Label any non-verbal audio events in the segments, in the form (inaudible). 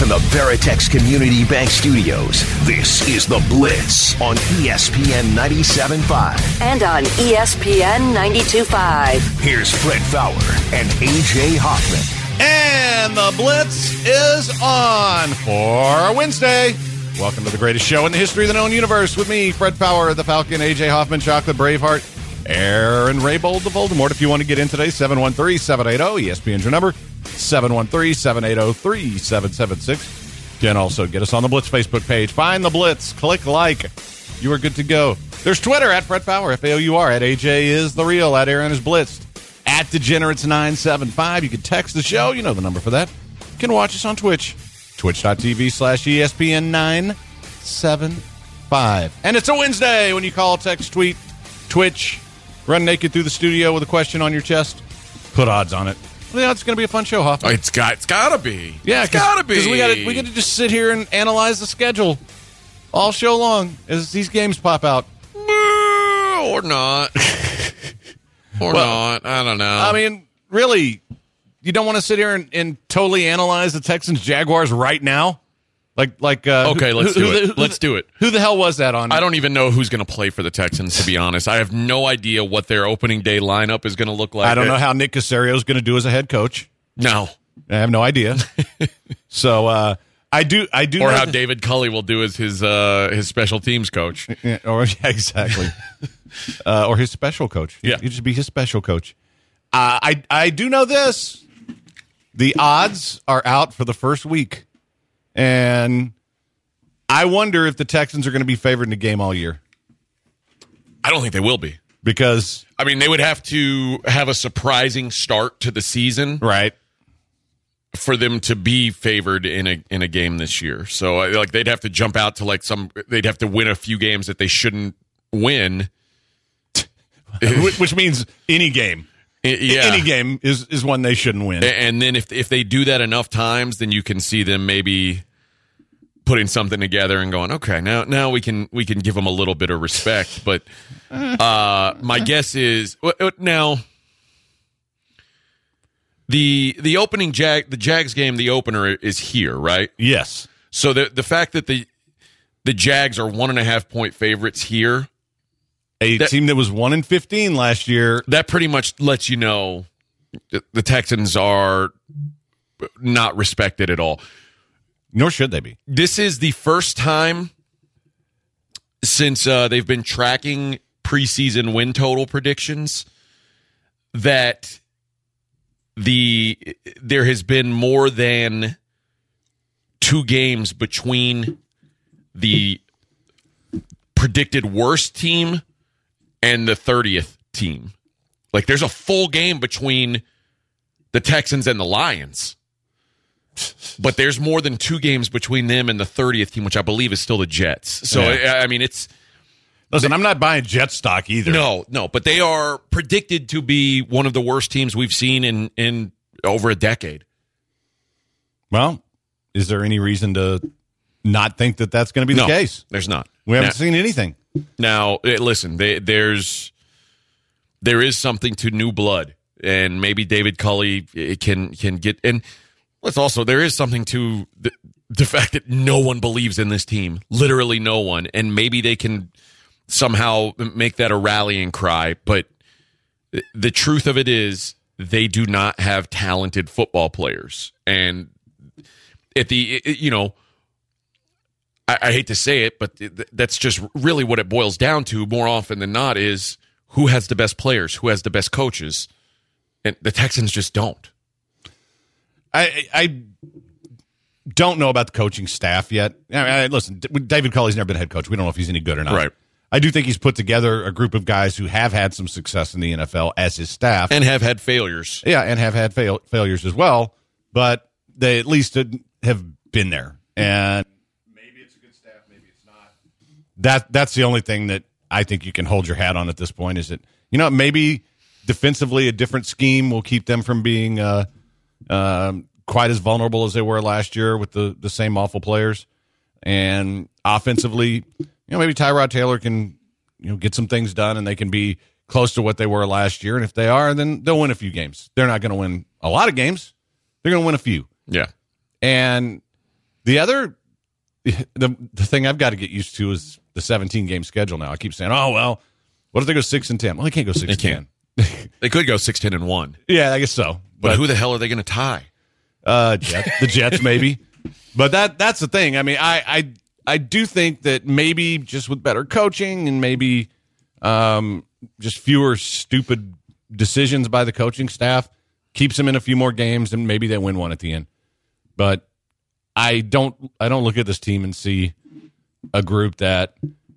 from the Veritex Community Bank Studios, this is The Blitz on ESPN 97.5. and on ESPN 92.5. Here's Fred Faour and AJ Hoffman. And the Blitz is on for Wednesday. Welcome to the greatest show in the history of the known universe with me, Fred Faour, the Falcon, AJ Hoffman, Chocolate Braveheart, Aaron Raybold, the Voldemort. If you want to get in today, 713 780 ESPN's your number, 713 780 3776. You can also get us on the Blitz Facebook page. Find the Blitz, click like. You are good to go. There's Twitter at Fred Faour, F A O U R, at AJ is the real, at Aaron is Blitzed at Degenerates975. You can text the show. You know the number for that. You can watch us on Twitch. Twitch.tv slash E ESPN 975. And it's a Wednesday when you call, text, tweet, Twitch, run naked through the studio with a question on your chest. Put odds on it. Yeah, it's going to be a fun show, Hoff. It's got it's gotta be. Yeah, it's gotta be. Because we got we got to just sit here and analyze the schedule all show long as these games pop out. or not. (laughs) or Well, not. I don't know. I mean, really, you don't want to sit here and, and totally analyze the Texans Jaguars right now? Like, like, uh, Okay, let's do it. Let's do it. Who the hell was that on? I don't even know who's going to play for the Texans. To be honest, I have no idea what their opening day lineup is going to look like. I don't know how Nick Caserio is going to do as a head coach. No, I have no idea. (laughs) so, uh, I do, I do, or know how that- David Culley will do as his uh, his special teams coach. (laughs) Yeah, or yeah, exactly, (laughs) uh, or his special coach. Yeah. you just be his special coach. Uh, I I do know this: the odds are out for the first week, and I wonder if the Texans are going to be favored in the game all year I don't think they will be. because I mean, they would have to have a surprising start to the season right. for them to be favored in a in a game this year. So, uh, like, they'd have to jump out to like some. They'd have to win a few games that they shouldn't win. Which (laughs) which means any game, yeah. any game is is one they shouldn't win. And then if if they do that enough times, then you can see them maybe putting something together and going, okay, now now we can we can give them a little bit of respect. But (laughs) uh, my guess is w- w- now the the opening jag the Jags game, the opener is here, right? Yes, So the the fact that the the Jags are one and a half point favorites here, a That- team that was one in fifteen last year. that pretty much lets you know the, the Texans are not respected at all. Nor should they be. this is the first time since uh, they've been tracking preseason win total predictions that the there has been more than two games between the predicted worst team and the 30th team. Like there's a full game between the Texans and the Lions. But there's more than two games between them and the 30th team, which I believe is still the Jets. So, Yeah. I I mean, it's Listen, I'm not buying Jet stock either. no, no, but they are predicted to be one of the worst teams we've seen in, in over a decade. Well, is there any reason to not think that that's going to be the No, case? there's not. We haven't seen anything. Now, eh, listen, they, there's there is something to new blood, and maybe David Culley eh, can can get. And let's also there is something to the, the fact that no one believes in this team, literally no one, and maybe they can somehow make that a rallying cry. But the truth of it is, they do not have talented football players, and at the eh, you know I, I hate to say it, but th- that's just really what it boils down to more often than not is who has the best players, who has the best coaches. And the Texans just don't. I I don't know about the coaching staff yet. I mean, I, listen, David Culley's never been head coach. We don't know if he's any good or not. Right. I do think he's put together a group of guys who have had some success in the NFL as his staff. And have had failures. yeah, and have had fail- failures as well, but they at least have been there. And maybe it's a good staff, maybe it's not. That that's the only thing that I think you can hold your hat on at this point. Is that you know maybe defensively a different scheme will keep them from being uh, um, quite as vulnerable as they were last year with the the same awful players. And offensively, you know, maybe Tyrod Taylor can you know get some things done, and they can be close to what they were last year. And if they are, then they'll win a few games. They're not going to win a lot of games. They're going to win a few. Yeah. And The other, the the thing I've got to get used to is the 17 game schedule. Now I keep saying, oh well, what if they go six and ten? Well, they can't go six. They and can't. 10. They could go six ten and one, yeah, I guess so. but, who the hell are they going to tie? Uh, Jets, the Jets maybe, (laughs) but that that's the thing. I mean, I I I do think that maybe just with better coaching and maybe um just fewer stupid decisions by the coaching staff keeps them in a few more games and maybe they win one at the end. But I don't I don't look at this team and see a group that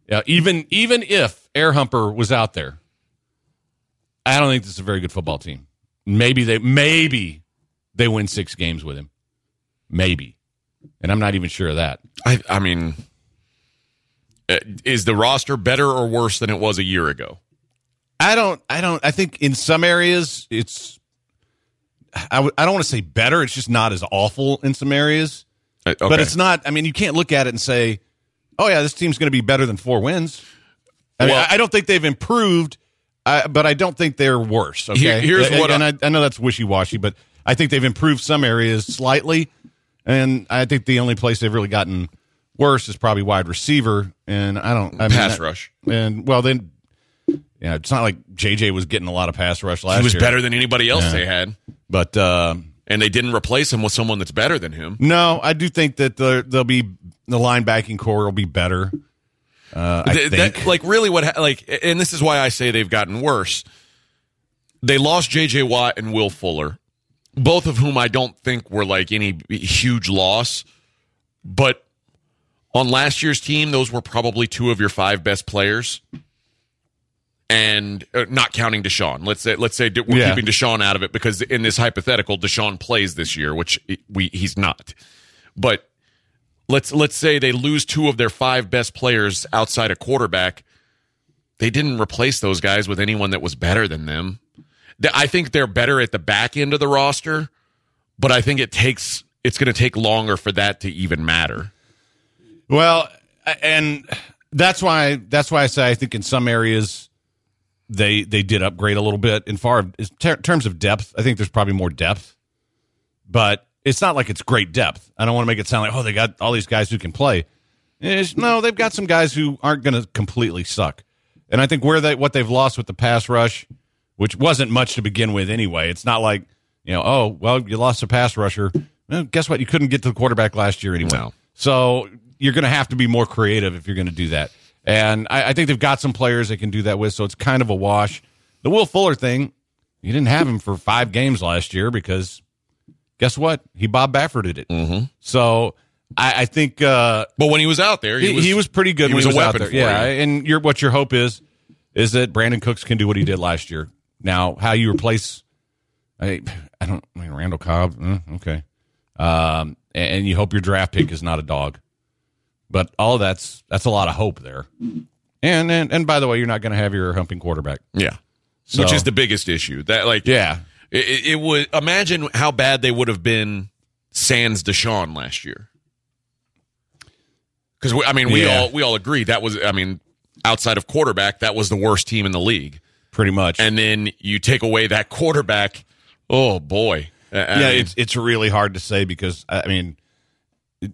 yeah, even even if Air Humper was out there, I don't think this is a very good football team. Maybe they maybe they win six games with him. Maybe. And I'm not even sure of that. I, I mean, uh, is the roster better or worse than it was a year ago? I don't I don't I think in some areas it's I w- I don't want to say better, it's just not as awful in some areas. Uh, okay. But it's not I mean you can't look at it and say, "Oh yeah, this team's going to be better than 4 wins." I Well- I I don't think they've improved, uh, but I don't think they're worse, okay? Here- here's and, what and I- I, know that's wishy-washy, but I think they've improved some areas slightly. And I think the only place they've really gotten worse is probably wide receiver. And I don't I mean, Pass I- rush. And well, then, yeah, it's not like JJ was getting a lot of pass rush last year. He was year. better than anybody else Yeah. they had, but uh, and they didn't replace him with someone that's better than him. no, I do think that the, they'll be the linebacking core will be better. Uh, I Th- think. that- like really, what ha- like, and this is why I say they've gotten worse. They lost J.J. Watt and Will Fuller, both of whom I don't think were like any huge loss, but on last year's team, those were probably two of your five best players. And uh, not counting Deshaun, let's say let's say we're Yeah. keeping Deshaun out of it because in this hypothetical, Deshaun plays this year, which we he's not. But let's let's say they lose two of their five best players outside a quarterback. They didn't replace those guys with anyone that was better than them. I think they're better at the back end of the roster, but I think it takes it's going to take longer for that to even matter. Well, and that's why that's why I say I think in some areas they they did upgrade a little bit. In far in ter- terms of depth, I think there's probably more depth, but it's not like it's great depth. I don't want to make it sound like oh they got all these guys who can play. It's, no, they've got some guys who aren't going to completely suck. And I think where they what they've lost with the pass rush, which wasn't much to begin with anyway. It's not like you know oh well you lost a pass rusher. Well, guess what? You couldn't get to the quarterback last year anyway. No. So you're going to have to be more creative if you're going to do that. And I, I think they've got some players they can do that with. So it's kind of a wash. The Will Fuller thing, you didn't have him for five games last year because guess what? He Bob Bafforded it. Mm-hmm. So I, I think uh, But when he was out there, he, he was, pretty good. he when was a he was out weapon there. for yeah. you. And your what your hope is is that Brandin Cooks can do what he did last year. Now, how you replace? I I don't. I mean, Randall Cobb. eh, okay. Um, and, and you hope your draft pick is not a dog. But all that's that's a lot of hope there. And and, and by the way, you're not going to have your humping quarterback. yeah, So- which is the biggest issue. That like Yeah. It, it, would imagine how bad they would have been sans Deshaun last year. Because I mean, we Yeah. all we all agree that was I mean, outside of quarterback, that was the worst team in the league. Pretty much. And then you take away that quarterback. Oh boy, I- yeah, mean, it's it's really hard to say because I mean, it,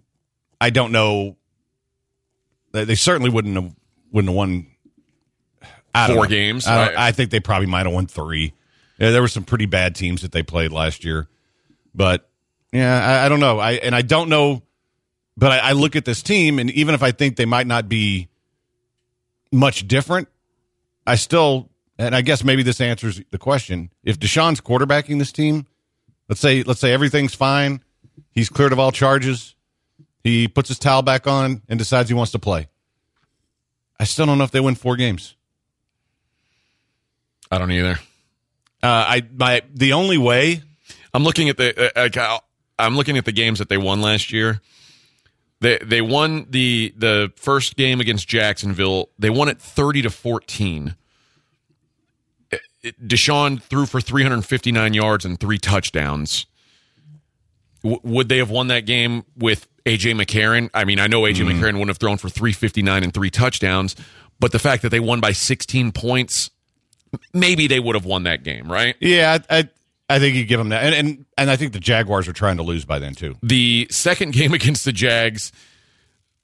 I don't know. They, they certainly wouldn't have wouldn't have won I Four know. games? I, I- I think they probably might have won three. Yeah, there were some pretty bad teams that they played last year, but yeah, I, I don't know. I and I don't know, but I, I look at this team, and even if I think they might not be much different, I still, and I guess maybe this answers the question: if Deshaun's quarterbacking this team, let's say let's say everything's fine, he's cleared of all charges, he puts his towel back on and decides he wants to play. I still don't know if they win four games. I don't either. Uh, I my the only way. I'm looking at the uh, like, uh, I'm looking at the games that they won last year. They they won the the first game against Jacksonville. They won it 30 to 14. It- it- Deshaun threw for 359 yards and three touchdowns. W- would they have won that game with AJ McCarron? I mean, I know AJ McCarron wouldn't have thrown for 359 and three touchdowns, but the fact that they won by 16 points, maybe they would have won that game, right? Yeah, I, I I think you give them that, and, and and I think the Jaguars are trying to lose by then too. The second game (laughs) against the Jags,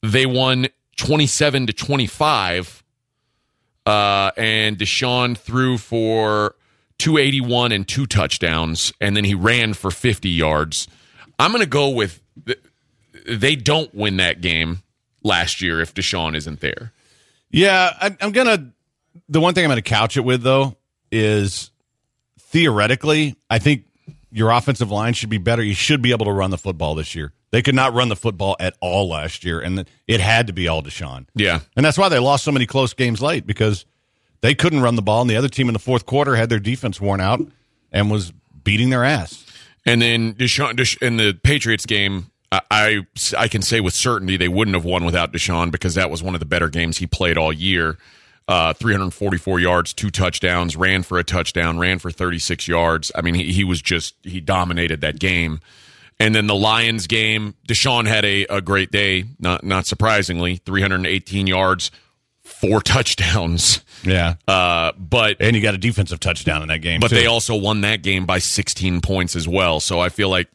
they won twenty-seven to twenty-five, uh, and Deshaun threw for two eighty-one and two touchdowns, and then he ran for fifty yards. I'm going to go with they don't win that game last year if Deshaun isn't there. Yeah, I, I'm gonna. The one thing I'm going to couch it with though is theoretically, I think your offensive line should be better. You should be able to run the football this year. They could not run the football at all last year, and it had to be all Deshaun. Yeah, and that's why they lost so many close games late because they couldn't run the ball, and the other team in the fourth quarter had their defense worn out and was beating their ass. And then Deshaun in the Patriots game, I I can say with certainty they wouldn't have won without Deshaun because that was one of the better games he played all year uh, 344 yards, two touchdowns, ran for a touchdown, ran for 36 yards. I mean, he, he was just, he dominated that game. And then the Lions game, Deshaun had a, a great day, not, not surprisingly, 318 yards, four touchdowns. Yeah. Uh, but and you got a defensive touchdown in that game. But too. they also won that game by 16 points as well. So I feel like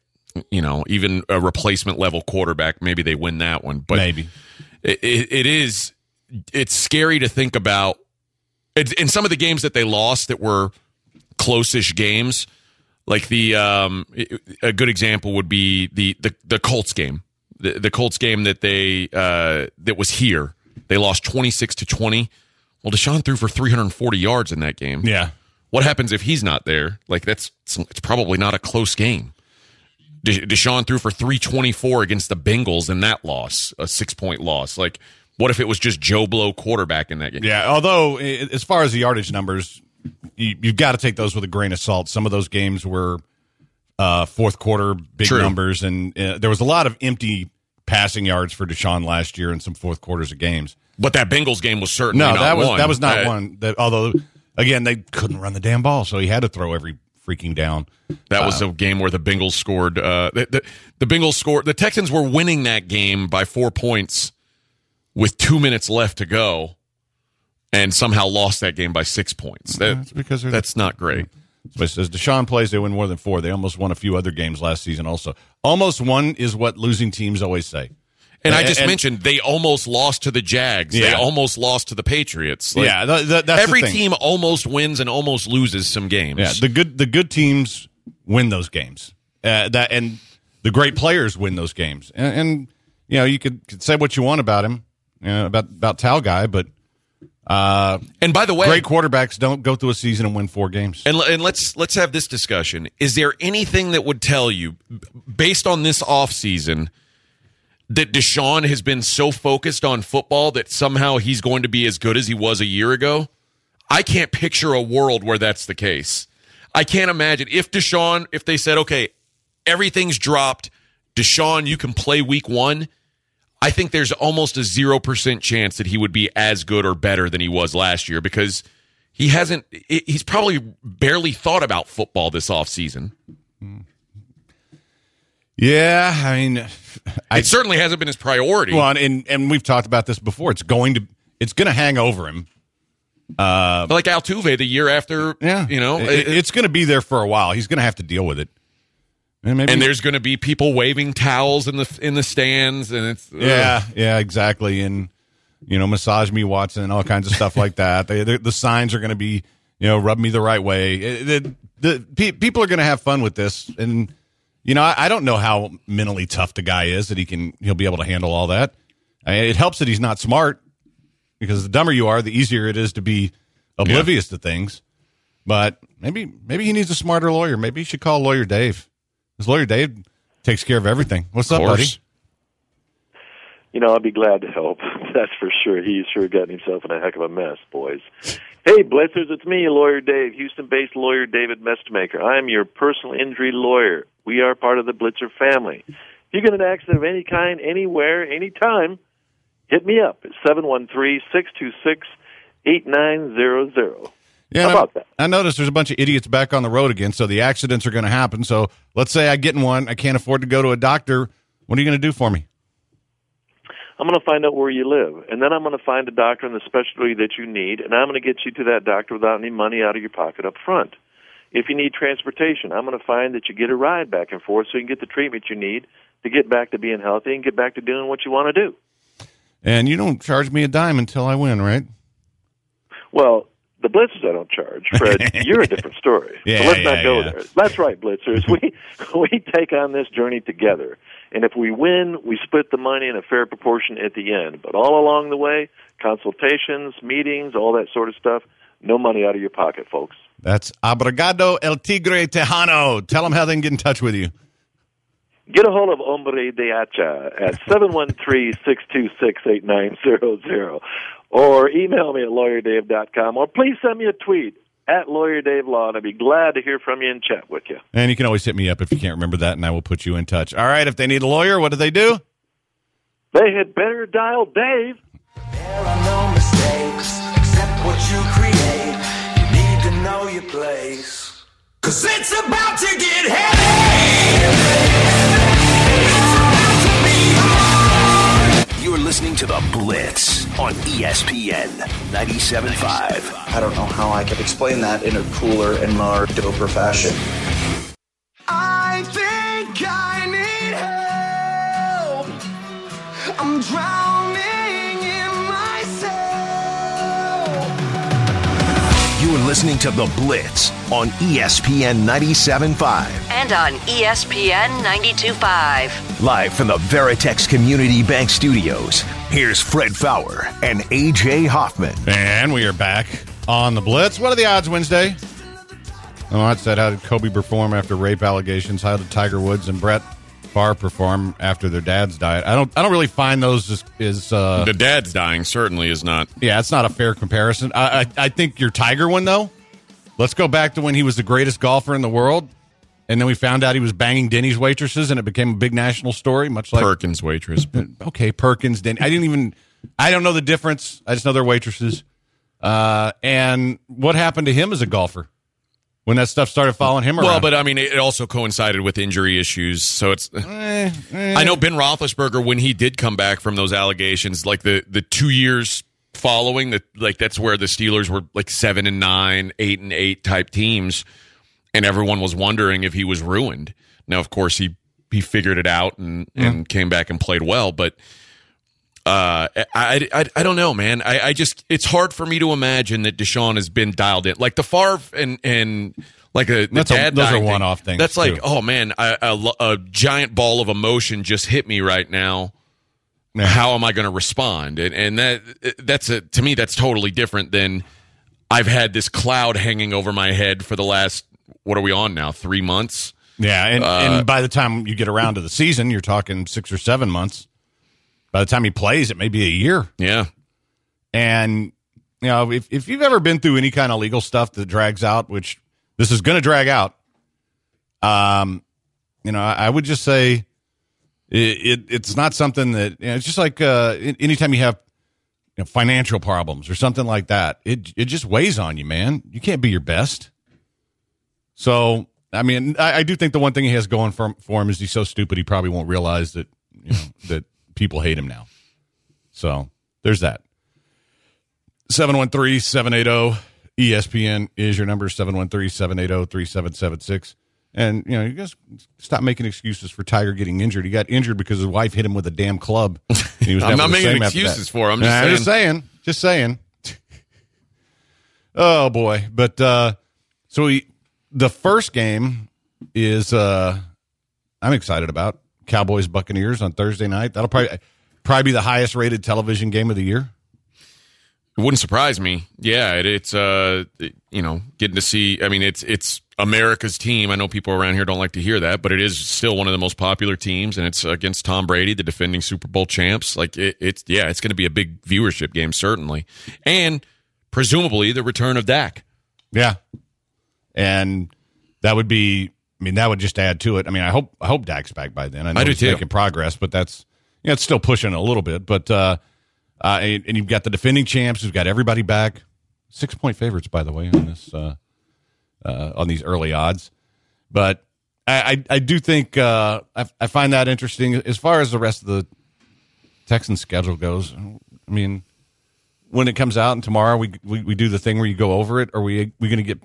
you know even a replacement level quarterback, maybe they win that one. But maybe it, it, it is it's scary to think about. In some of the games that they lost that were close-ish games, like the um, a good example would be the the, the Colts game, the, the Colts game that they uh, that was here. They lost twenty six to twenty. Well, Deshaun threw for three hundred and forty yards in that game. Yeah. What happens if he's not there? Like that's it's probably not a close game. Deshaun threw for three twenty four against the Bengals in that loss, a six point loss. Like what if it was just Joe Blow quarterback in that game? Yeah, although as far as the yardage numbers, you, have got to take those with a grain of salt. Some of those games were uh, fourth quarter big True. numbers, and uh, there was a lot of empty passing yards for Deshaun last year in some fourth quarters of games. But that Bengals game was certainly no, that was one. that was not uh, one. That although again they couldn't run the damn ball, so he had to throw every freaking down. That was uh, a game where the Bengals scored. Uh, the, the, the Bengals scored. The Texans were winning that game by four points with two minutes left to go and somehow lost that game by six points. That, that's because that's not great. So it says Deshaun plays, they win more than four. They almost won a few other games last season. Also, almost won is what losing teams always say. And, and I just and, mentioned they almost lost to the Jags. Yeah. They almost lost to the Patriots. Like, yeah, that, every team almost wins and almost loses some games. Yeah, the good the good teams win those games. Uh, that and the great players win those games. And, and you know you could, could say what you want about him you know, about about Tal guy, but uh, and by the way, great quarterbacks don't go through a season and win four games. And, and let's let's have this discussion. Is there anything that would tell you, based on this offseason, that Deshaun has been so focused on football that somehow he's going to be as good as he was a year ago? I can't picture a world where that's the case. I can't imagine if Deshaun, if they said, okay, everything's dropped, Deshaun, you can play week one I think there's almost a 0% chance that he would be as good or better than he was last year because he hasn't, he's probably barely thought about football this offseason. Yeah, I mean, I, it certainly hasn't been his priority. Well, and and we've talked about this before. It's going to it's going to hang over him. Uh, like Altuve the year after. Yeah, you know, it, it's going to be there for a while. He's going to have to deal with it. And, maybe, and there's going to be people waving towels in the in the stands, and it's ugh. yeah, yeah, exactly, and you know, massage me, Watson, and all kinds of stuff like that. They, the signs are going to be, you know, rub me the right way. It, the, the, people are going to have fun with this, and you know, I, I, don't know how mentally tough the guy is that he can he'll be able to handle all that. I mean, it helps that he's not smart because the dumber you are, the easier it is to be oblivious yeah. to things. But maybe maybe he needs a smarter lawyer. Maybe he should call lawyer Dave. His lawyer Dave takes care of everything. What's up, buddy? You know, I'd be glad to help. (laughs) That's for sure. He's sure gotten himself in a heck of a mess, boys. Hey, Blitzers, it's me, Lawyer Dave, Houston-based lawyer David Mestemaker. I am your personal injury lawyer. We are part of the Blitzer family. If you get an accident of any kind, anywhere, anytime, hit me up at seven one three six two six eight nine zero zero. Yeah, How about that? I noticed there's a bunch of idiots back on the road again, so the accidents are going to happen. So let's say I get in one, I can't afford to go to a doctor. What are you going to do for me? I'm going to find out where you live, and then I'm going to find a doctor in the specialty that you need, and I'm going to get you to that doctor without any money out of your pocket up front. If you need transportation, I'm going to find that you get a ride back and forth so you can get the treatment you need to get back to being healthy and get back to doing what you want to do. And you don't charge me a dime until I win, right? Well, the blitzers I don't charge. Fred, (laughs) you're a different story. Yeah, so let's yeah, not go yeah. there. That's right, blitzers. (laughs) We we take on this journey together. And if we win, we split the money in a fair proportion at the end. But all along the way, consultations, meetings, all that sort of stuff, no money out of your pocket, folks. That's Abrigado El Tigre Tejano. Tell them how they can get in touch with you. Get a hold of Hombre de Hacha at (laughs) 713-626-8900 or email me at lawyerdave.com or please send me a tweet at Lawyer Dave Law and I'd be glad to hear from you and chat with you. And you can always hit me up if you can't remember that, and I will put you in touch. All right, if they need a lawyer, what do they do? They had better dial Dave. There are no mistakes except what you create. You need to know your place. Cause it's about to get heavy. Blitz on ESPN 97.5. I don't know how I could explain that in a cooler and more doper fashion. I think I need help. I'm drowning in myself. You're listening to The Blitz on ESPN 97.5. And on ESPN 92.5. Live from the Veritex Community Bank Studios, here's Fred Faour and AJ Hoffman. And we are back on the Blitz. What are the odds Wednesday? Oh, I said, how did Kobe perform after rape allegations? How did Tiger Woods and Brett Favre perform after their dads died? I don't. I don't really find those as, as uh, The dad's dying certainly is not. yeah, it's not a fair comparison. I, I I think your Tiger one though. Let's go back to when he was the greatest golfer in the world, and then we found out he was banging Denny's waitresses, and it became a big national story. Much like Perkins waitress. but- (laughs) okay, Perkins, Denny. I didn't even. I don't know the difference. I just know they're waitresses. Uh, and what happened to him as a golfer when that stuff started following him around? Well, but I mean, it also coincided with injury issues. So it's. I know Ben Roethlisberger when he did come back from those allegations, like the the two years following that, like that's where the Steelers were like seven and nine, eight and eight type teams, and everyone was wondering if he was ruined. Now, of course, he he figured it out and and came back and played well, but. Uh, I, I, I don't know, man. I, I just, it's hard for me to imagine that Deshaun has been dialed in. Like the Favre and, and like a, the That's a- those are one-off things, That's like, too. oh man, I, a, a giant ball of emotion just hit me right now. Yeah. How am I going to respond? And, and that, that's a, to me, that's totally different than I've had this cloud hanging over my head for the last, what are we on now? Three months? yeah, and, uh, and by the time you get around to the season, you're talking six or seven months. By the time he plays, it may be a year. Yeah. And you know, if if you've ever been through any kind of legal stuff that drags out, which this is going to drag out, um, you know, I, I would just say it, it it's not something that you know, it's just like uh, anytime you have you know, financial problems or something like that, it it just weighs on you, man. You can't be your best. So, I mean, I, I do think the one thing he has going for, for him is he's so stupid he probably won't realize that you know (laughs) that people hate him now. So there's that. 713-780 ESPN is your number 713-780-3776. And you know, you guys stop making excuses for Tiger getting injured. He got injured because his wife hit him with a damn club. (laughs) He was I'm not making excuses for him. I'm just Nah, saying. just saying. Just (laughs) saying. oh boy. But uh so we the first game is uh I'm excited about Cowboys Buccaneers on Thursday night. That'll probably probably be the highest rated television game of the year. It wouldn't surprise me. Yeah, it, it's uh, it- you know, getting to see. I mean, it's it's America's team. I know people around here don't like to hear that, but it is still one of the most popular teams, and it's against Tom Brady, the defending Super Bowl champs. Like it, it's yeah, it's going to be a big viewership game certainly, and presumably the return of Dak. Yeah. And that would be I mean, that would just add to it. I mean, I hope I hope Dak's back by then. I know I do he's too. making progress, but that's you know, it's still pushing a little bit. But uh uh and, and you've got the defending champs who've got everybody back. Six point favorites, by the way, on this uh uh on these early odds. But I, I, I do think uh, I, I find that interesting as far as the rest of the Texans schedule goes. I mean, when it comes out and tomorrow we we, we do the thing where you go over it, are we we going to get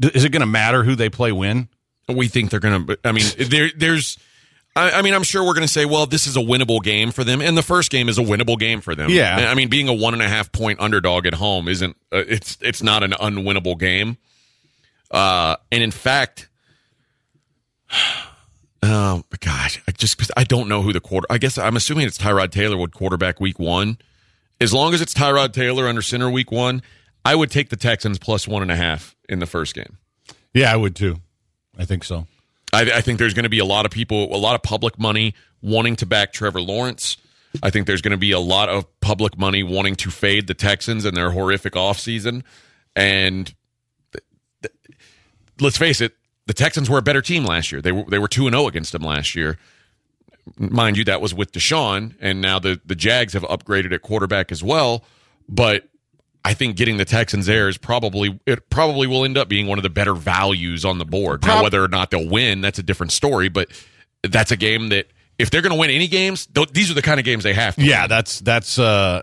Is it going to matter who they play when? we think they're going to. I mean, there, there's. I, I mean, I'm sure we're going to say, well, this is a winnable game for them, and the first game is a winnable game for them. Yeah. I mean, being a one and a half point underdog at home isn't. Uh, it's it's not an unwinnable game. Uh, and in fact, (sighs) oh my gosh, I just I don't know who the quarter. I guess I'm assuming it's Tyrod Taylor would quarterback week one. As long as it's Tyrod Taylor under center week one, I would take the Texans plus one and a half in the first game. Yeah, I would too. I think so. I, I think there's going to be a lot of people, a lot of public money wanting to back Trevor Lawrence. I think there's going to be a lot of public money wanting to fade the Texans and their horrific offseason. And th- th- let's face it, the Texans were a better team last year. They were they were two and zero against them last year. Mind you, that was with Deshaun, and now the the Jags have upgraded at quarterback as well. But I think getting the Texans there is probably it probably will end up being one of the better values on the board. Now, whether or not they'll win, that's a different story. But that's a game that if they're going to win any games, th- these are the kind of games they have to. Yeah, win. that's that's. uh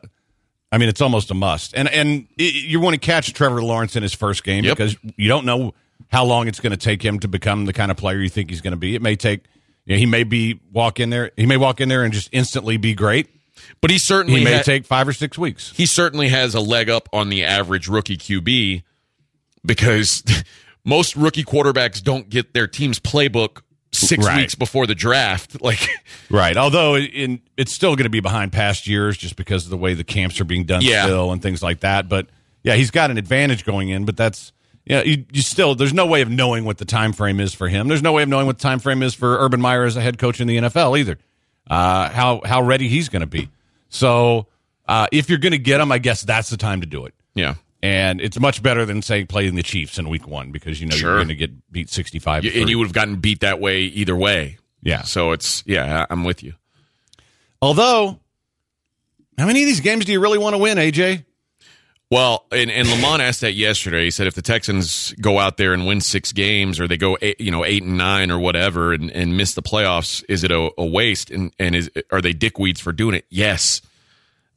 I mean, it's almost a must. And and i you want to catch Trevor Lawrence in his first game Yep. because you don't know how long it's going to take him to become the kind of player you think he's going to be. It may take. You know, he may be walk in there. He may walk in there and just instantly be great. But he certainly He may ha- take five or six weeks. he certainly has a leg up on the average rookie QB because (laughs) most rookie quarterbacks don't get their team's playbook six Right. weeks before the draft. (laughs) Like, Right. Although in it's still going to be behind past years just because of the way the camps are being done Yeah. still and things like that. But yeah, he's got an advantage going in, but that's yeah, you, you still there's no way of knowing what the time frame is for him. There's no way of knowing what the time frame is for Urban Meyer as a head coach in the NFL either. Uh, how how ready he's going to be. So uh, if you're going to get him, I guess that's the time to do it. yeah. And it's much better than say playing the Chiefs in Week One because you know Sure. you're going to get beat 65. You- and you would have gotten beat that way either way. Yeah. So it's, yeah, I'm with you. Although, how many of these games do you really want to win, AJ? Well, and, and Lamont asked that yesterday. He said if the Texans go out there and win six games, or they go eight, you know eight and nine or whatever, and, and miss the playoffs, is it a, a waste? And and is are they dickweeds for doing it? Yes.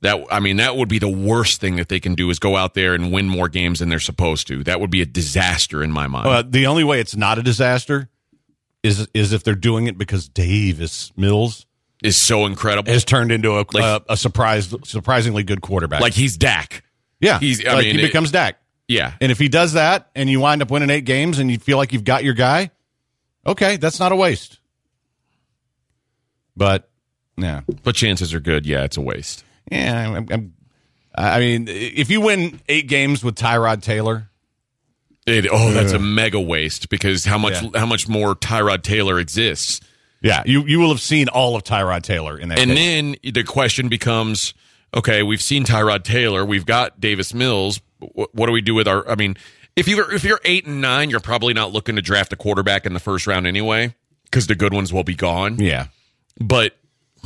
That I mean, that would be the worst thing that they can do is go out there and win more games than they're supposed to. That would be a disaster in my mind. Uh, the only way it's not a disaster is is if they're doing it because Davis Mills is so incredible. has turned into a Like- a, a surprise, surprisingly good quarterback. like he's Dak. Yeah, he's- I like mean, he it- becomes Dak. Yeah. And if he does that, and you wind up winning eight games, and you feel like you've got your guy, okay, that's not a waste. But yeah, But chances are good. Yeah, it's a waste. yeah, I'm, I'm, I mean, if you win eight games with Tyrod Taylor, It, oh, that's a mega waste because how much Yeah. how much more Tyrod Taylor exists. yeah, you you will have seen all of Tyrod Taylor in that. And case. then the question becomes, okay, we've seen Tyrod Taylor, we've got Davis Mills. What, do we do with our? I mean, if you're if you're eight and nine, you're probably not looking to draft a quarterback in the first round anyway because the good ones will be gone. yeah, But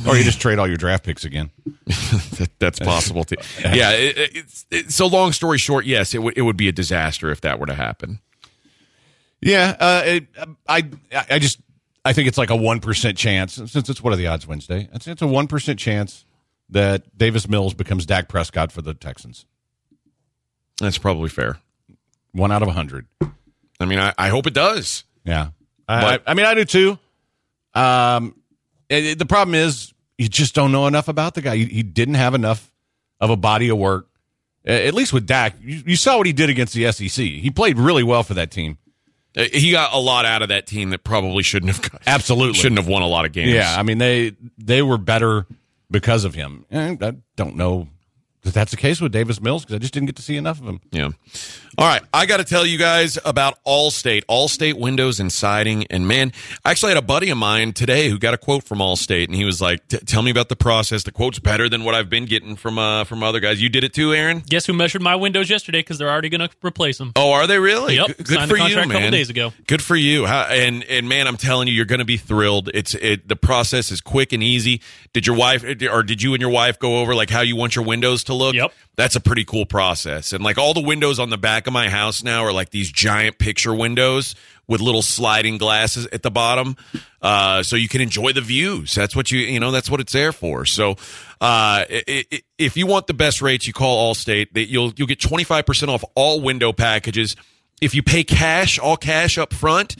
or you just trade all your draft picks again. (laughs) that, that's possible too. Yeah. It, it, so long story short, yes, it would it would be a disaster if that were to happen. Yeah, uh, it, I I just I think it's like a one percent chance since it's what are the odds Wednesday? It's it's a one percent chance that Davis Mills becomes Dak Prescott for the Texans. That's probably fair. One out of a hundred. I mean, I, I hope it does. Yeah, I, I, mean I do too. Um, it- it- the problem is you just don't know enough about the guy. He, he didn't have enough of a body of work. At least with Dak, you, you saw what he did against the SEC. He played really well for that team. Uh, He got a lot out of that team that probably shouldn't have. got- Absolutely. shouldn't have won a lot of games. Yeah, I mean they they were better because of him. And I don't know that that's the case with Davis Mills because I just didn't get to see enough of him. Yeah. All right. I got to tell you guys about Allstate, Allstate windows and siding. And man, I actually had a buddy of mine today who got a quote from Allstate and he was like, tell me about the process. The quote's better than what I've been getting from, uh, from other guys. You did it too, Aaron? Guess who measured my windows yesterday? Because they're already going to replace them. Oh, are they really? Yep. Good, good Signed for the contract you, a couple man. days ago. Good for you. How, and and man, I'm telling you, you're going to be thrilled. It's it. The process is quick and easy. Did your wife or did you and your wife go over like how you want your windows to look? Yep. That's a pretty cool process. And like all the windows on the back of my house now are like these giant picture windows with little sliding glasses at the bottom, uh, so you can enjoy the views. That's what you you know. That's what it's there for. So, uh, i i if you want the best rates, you call Allstate. They, you'll you'll get 25 percent off all window packages If you pay cash, all cash up front,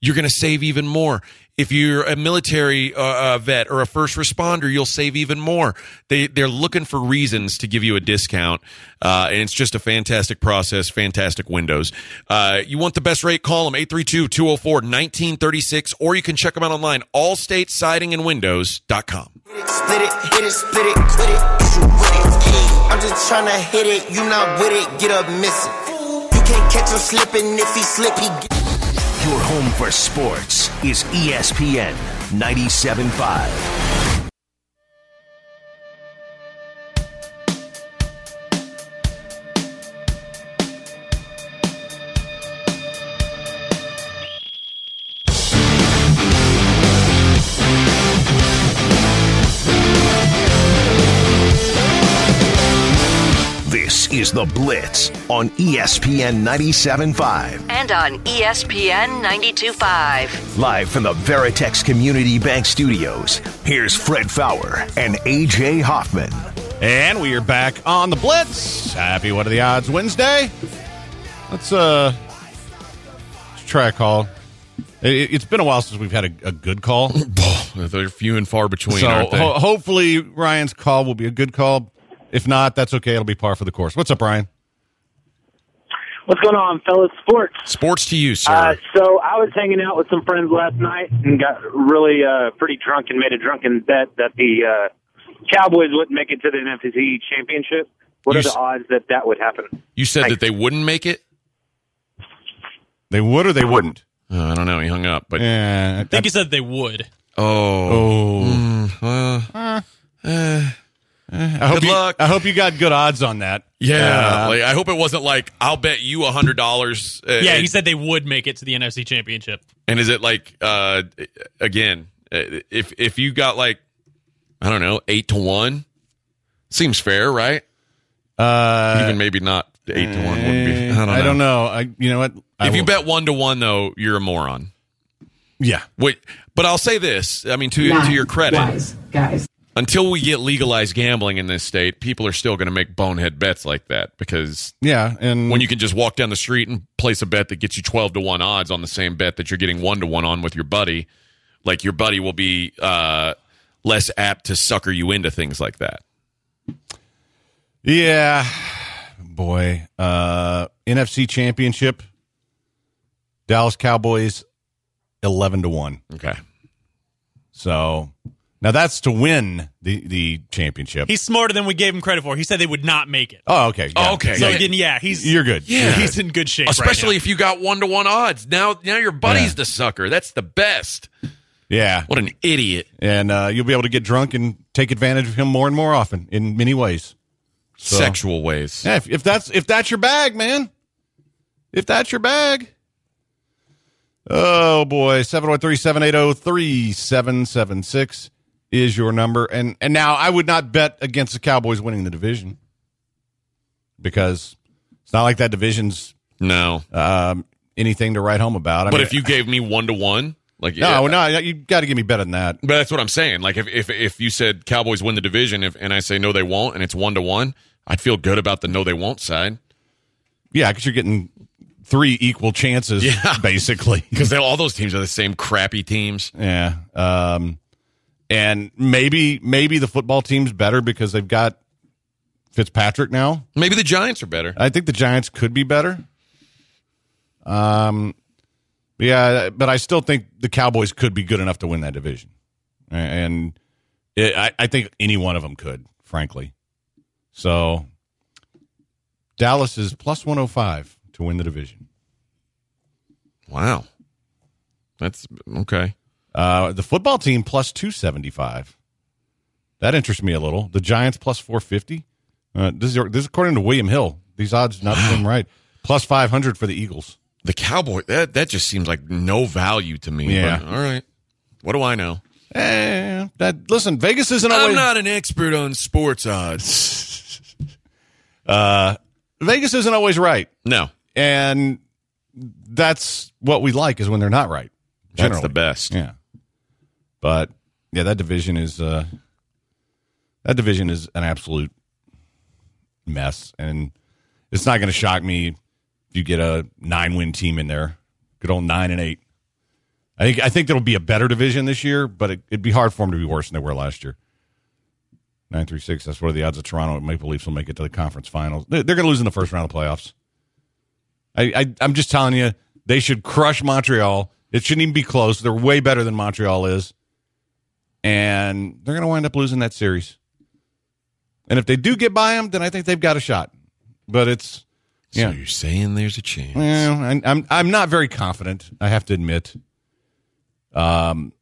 you're going to save even more. If you're a military uh, uh, vet or a first responder, you'll save even more. They they're looking for reasons to give you a discount, uh, and it's just a fantastic process, fantastic windows. Uh, you want the best rate? Call them 832-204-1936, or you can check them out online. AllStateSidingAndWindows.com. Split it, hit it, split it, quit it. I'm just tryna hit it. You not with it, get up. You can't catch him slipping. If he slip, he get. Your home for sports is ESPN 97.5. Blitz on ESPN 97.5. And on ESPN 92.5. Live from the Veritex Community Bank Studios, here's Fred Faour and AJ Hoffman. And we are back on the Blitz. Happy What Are the Odds Wednesday. Let's uh let's try a call. It, it's been a while since we've had a, a good call. (laughs) They're few and far between, so aren't they? ho- hopefully Ryan's call will be a good call. If not, that's okay. It'll be par for the course. What's up, Ryan? What's going on, fellas? Sports. Sports to you, sir. Uh, so I was hanging out with some friends last night and got really uh, pretty drunk and made a drunken bet that the uh, Cowboys wouldn't make it to the NFC Championship. What You are the s- odds that that would happen? you said thanks. that they wouldn't make it. They would or they wouldn't? Uh, I don't know. He hung up, but Yeah. I think he said they would. oh, Oh. uh, uh, I hope Good you, luck. I hope you got good odds on that. yeah. Uh, like, I hope it wasn't like I'll bet you a hundred dollars. Uh, Yeah, he said they would make it to the NFC Championship. And is it like uh again, uh, if if you got like I don't know, 8 to 1 seems fair, right? uh, Even maybe not 8 to 1 wouldn't be. I don't know. I don't know. I you know what? I If you bet 1 to 1 though, you're a moron. yeah. Wait, but I'll say this, I mean to to your credit, Guys, guys. Until we get legalized gambling in this state, people are still going to make bonehead bets like that because Yeah, and when you can just walk down the street and place a bet that gets you 12 to 1 odds on the same bet that you're getting 1 to 1 on with your buddy, like your buddy will be uh, less apt to sucker you into things like that. Yeah, boy. Uh, NFC Championship, Dallas Cowboys, eleven to one. Okay. So now that's to win the the championship. He's smarter than we gave him credit for. He said they would not make it. oh, okay. yeah. Oh, okay. So Yeah. he didn't. Yeah, he's You're good. Yeah. He's in good shape, right Especially now. if you got 1 to 1 odds. Now now your buddy's Yeah. the sucker. That's the best. Yeah, What an idiot. and uh, you'll be able to get drunk and take advantage of him more and more often in many ways. So- Sexual ways. Yeah, if, if that's if that's your bag, man. If that's your bag. Oh boy, 713-780-3776 is your number. And and now I would not bet against the Cowboys winning the division. Because it's not like that division's No. um, anything to write home about. I But mean, if you gave me 1 to 1, like No, no, you got to give me better than that. But that's what I'm saying. Like if if if you said Cowboys win the division, if and I say no they won't, and it's one to one, I'd feel good about the no they won't side Yeah, because you're getting three equal chances, Yeah. (laughs) basically. (laughs) because all those teams are the same crappy teams. Yeah. Um, and maybe maybe the football team's better because they've got Fitzpatrick now. Maybe the Giants are better. I think the Giants could be better. Um, yeah, but I still think the Cowboys could be good enough to win that division, and it, I, I think any one of them could, frankly. So Dallas is plus one hundred five to win the division. Wow, that's okay. Uh, the football team plus 275. That interests me a little. The Giants plus 450. Uh, this, is, this is according to William Hill. These odds not seem right. Plus 500 for the Eagles. The Cowboy that that just seems like no value to me. Yeah. But, all right. What do I know? Eh, that listen, Vegas isn't always I'm not an expert on sports odds. (laughs) uh, Vegas isn't always right, No, and that's what we like is when they're not right. that's the best. Yeah, but yeah, that division is uh, that division is an absolute mess, and it's not going to shock me if you get a nine win team in there, good old nine and eight. I think I think there'll be a better division this year, but it, it'd be hard for them to be worse than they were last year. Nine three six. That's what are the odds of Toronto Maple Leafs will make it to the conference finals. They're, they're going to lose in the first round of playoffs. I, I I'm just telling you, they should crush Montreal. It shouldn't even be close. They're way better than Montreal is, and they're going to wind up losing that series. And if they do get by them, then I think they've got a shot. But it's So you're saying there's a chance? well, I, I'm I'm not very confident. I have to admit, um,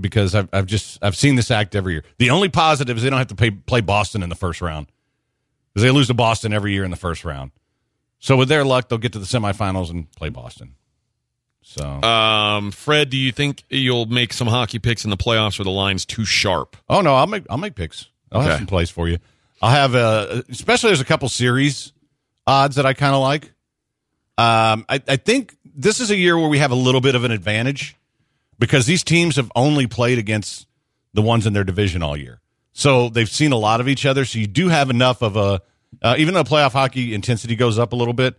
because I've I've just I've seen this act every year. The only positive is they don't have to play play Boston in the first round because they lose to Boston every year in the first round. So with their luck, they'll get to the semifinals and play Boston. So Um, Fred, do you think you'll make some hockey picks in the playoffs or the line's too sharp? Oh no, I'll make I'll make picks. I'll have some plays for you. I'll have uh especially there's a couple series odds that I kind of like. Um, I, I think this is a year where we have a little bit of an advantage because these teams have only played against the ones in their division all year, so they've seen a lot of each other. So you do have enough of a uh, even though playoff hockey intensity goes up a little bit,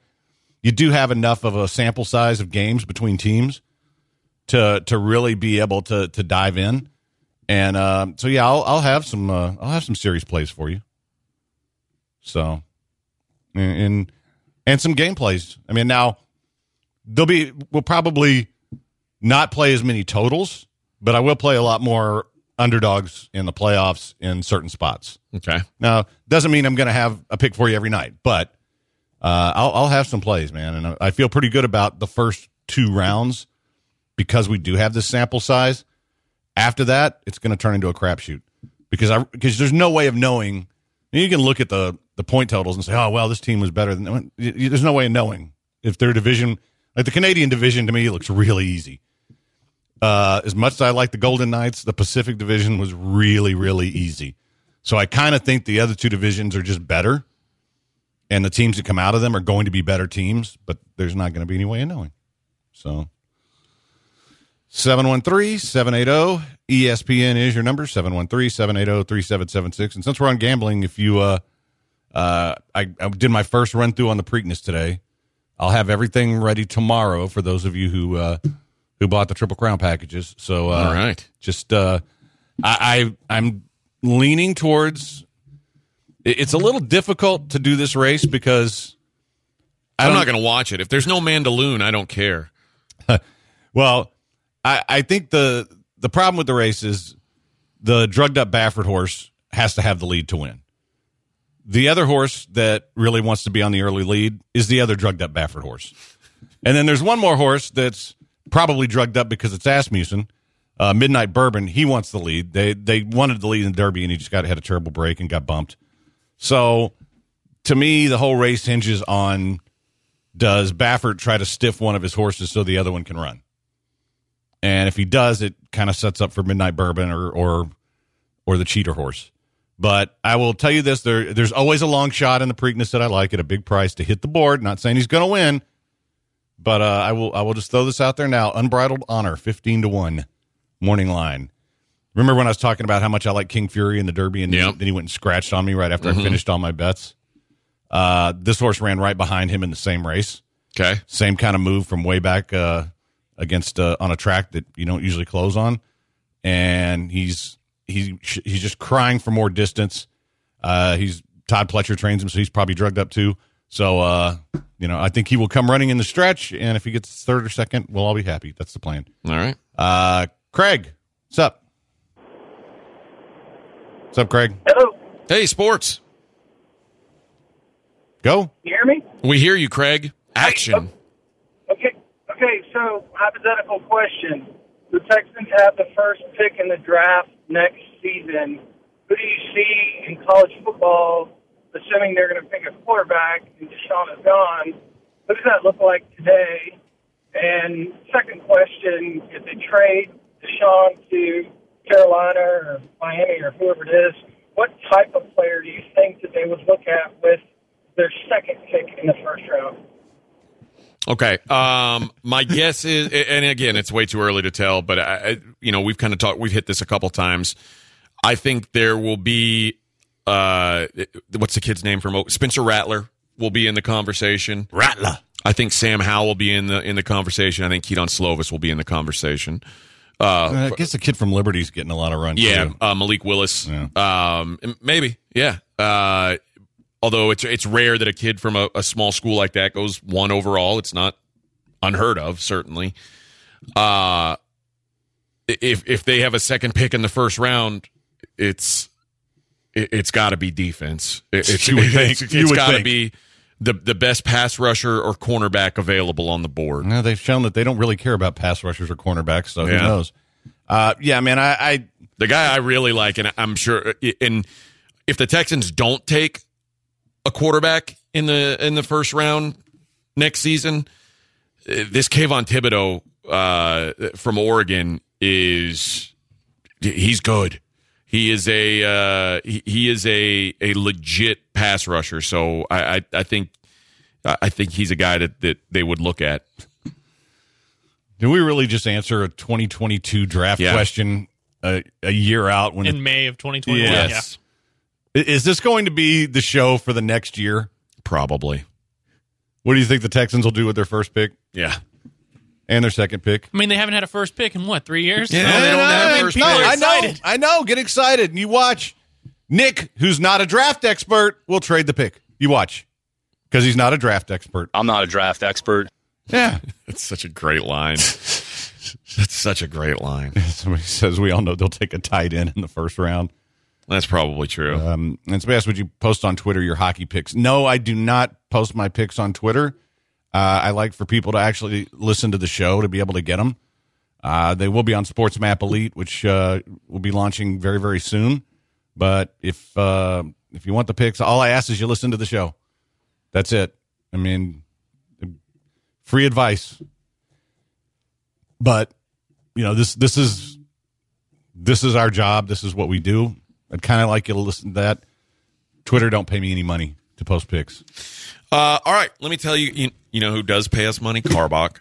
you do have enough of a sample size of games between teams to to really be able to to dive in. And um, so yeah, I'll I'll have some uh, I'll have some series plays for you. So, and and, and some gameplays. I mean, now there'll be we'll probably not play as many totals, but I will play a lot more underdogs in the playoffs in certain spots. Okay. Now, doesn't mean I'm going to have a pick for you every night, but uh, I'll, I'll have some plays, man, and I- feel pretty good about the first two rounds because we do have this sample size. After that, it's going to turn into a crapshoot because I because there's no way of knowing. You can look at the the point totals and say, oh well, this team was better than. There's no way of knowing if their division, like the Canadian division, to me looks really easy. Uh, as much as I like the Golden Knights, the Pacific Division was really, really easy. So I kind of think the other two divisions are just better, and the teams that come out of them are going to be better teams, but there's not going to be any way of knowing. So 713 780 ESPN is your number 713 780 3776. And since we're on gambling, if you, uh, uh, I, I did my first run through on the Preakness today. I'll have everything ready tomorrow for those of you who, uh, who bought the Triple Crown packages. So, uh, All right. just uh I, I i'm leaning towards it's a little difficult to do this race because I'm not going to watch it. If there's no Mandaloun, I don't care. (laughs) well i i think the the problem with the race is the drugged up baffert horse has to have the lead to win the other horse that really wants to be on the early lead is the other drugged up baffert horse and then there's one more horse that's probably drugged up because it's Asmussen. Uh, Midnight Bourbon, he wants the lead. They they wanted the lead in the Derby, and he just got had a terrible break and got bumped. So, to me, the whole race hinges on does Baffert try to stiff one of his horses so the other one can run, and if he does, it kind of sets up for Midnight Bourbon or or or the cheater horse. But I will tell you this: there there's always a long shot in the Preakness that I like at a big price to hit the board. Not saying he's going to win, but uh, I will I will just throw this out there now. Unbridled Honor, fifteen to one, morning line. Remember when I was talking about how much I like King Fury in the Derby, and Yep. then he went and scratched on me right after Mhm. I finished all my bets. Uh, this horse ran right behind him in the same race. Okay. Same kind of move from way back uh, against uh, on a track that you don't usually close on, and he's he's he's just crying for more distance. Uh, he's Todd Pletcher trains him, so he's probably drugged up too. So uh, you know, I think he will come running in the stretch, and if he gets third or second, we'll all be happy. That's the plan. All right. Uh, Craig, what's up? What's up, Craig? Hello. Hey, sports. Go. You hear me? We hear you, Craig. Action. Oh. Okay. Okay. So, hypothetical question: The Texans have the first pick in the draft next season. Who do you see in college football, assuming they're going to pick a quarterback and Deshaun is gone? What does that look like today? And second question: If they trade Deshaun to Carolina or Miami or whoever it is, what type of player do you think that they would look at with their second pick in the first round? Okay. Um, my guess is, and again, it's way too early to tell, but I, I you know, we've kind of talked, we've hit this a couple times. I think there will be, uh, what's the kid's name from Spencer Rattler will be in the conversation. Rattler. I think Sam Howell will be in the in the conversation. I think Kedon Slovis will be in the conversation. Uh, I guess the kid from Liberty's getting a lot of run. yeah, uh, Malik Willis. Um, maybe. Yeah. Uh, although it's it's rare that a kid from a, a small school like that goes one overall. It's not unheard of, certainly. Uh, if if they have a second pick in the first round, it's it, it's got to be defense. It, it's (laughs) You would think. it's- it's got to be the the best pass rusher or cornerback available on the board. No, they've shown that they don't really care about pass rushers or cornerbacks. So Yeah. who knows? Uh, yeah, man. I, I The guy I really like, and I'm sure, and if the Texans don't take a quarterback in the in the first round next season, uh, this Kayvon Thibodeaux uh, from Oregon is he's good. He is a uh, he, he is a a legit pass rusher. So I I, I think I think he's a guy that, that they would look at. do we really just answer a 2022 draft Yeah. question a, a year out when in it, May of 2021. Yes. is this going to be the show for the next year? Probably. What do you think the Texans will do with their first pick Yeah. And their second pick? I mean, they haven't had a first pick in what three years? Yeah, they don't have I- first no, pick. I know, Excited. I know. Get excited and you watch. Nick, who's not a draft expert, will trade the pick. You watch because he's not a draft expert. I'm not a draft expert. Yeah, (laughs) That's such a great line. That's such a great line. (laughs) somebody says we all know they'll take a tight end in the first round. That's probably true. Um, and somebody asked, would you post on Twitter your hockey picks? No, I do not post my picks on Twitter. Uh, I like for people to actually listen to the show to be able to get them. Uh, they will be on Sports Map Elite, which uh, will be launching very, very soon. But if uh, if you want the picks, all I ask is you listen to the show. That's it. I mean, free advice. But you know this this is this is our job. This is what we do. I'd kind of like you to listen to that. Twitter don't pay me any money to post pics. Uh, all right, let me tell you, you. You know who does pay us money? Karbach,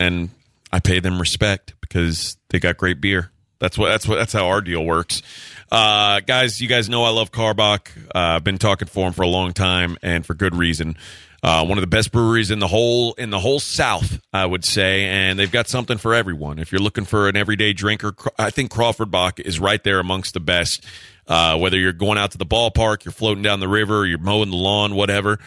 and I pay them respect because they got great beer. That's what. That's what. That's how our deal works. Uh, guys, you guys know I love Karbach. Uh, I've been talking for them for a long time, and for good reason. Uh, one of the best breweries in the whole in the whole South, I would say, and they've got something for everyone. If you're looking for an everyday drinker, I think Crawford Bock is right there amongst the best. Uh, whether you're going out to the ballpark, you're floating down the river, you're mowing the lawn, whatever,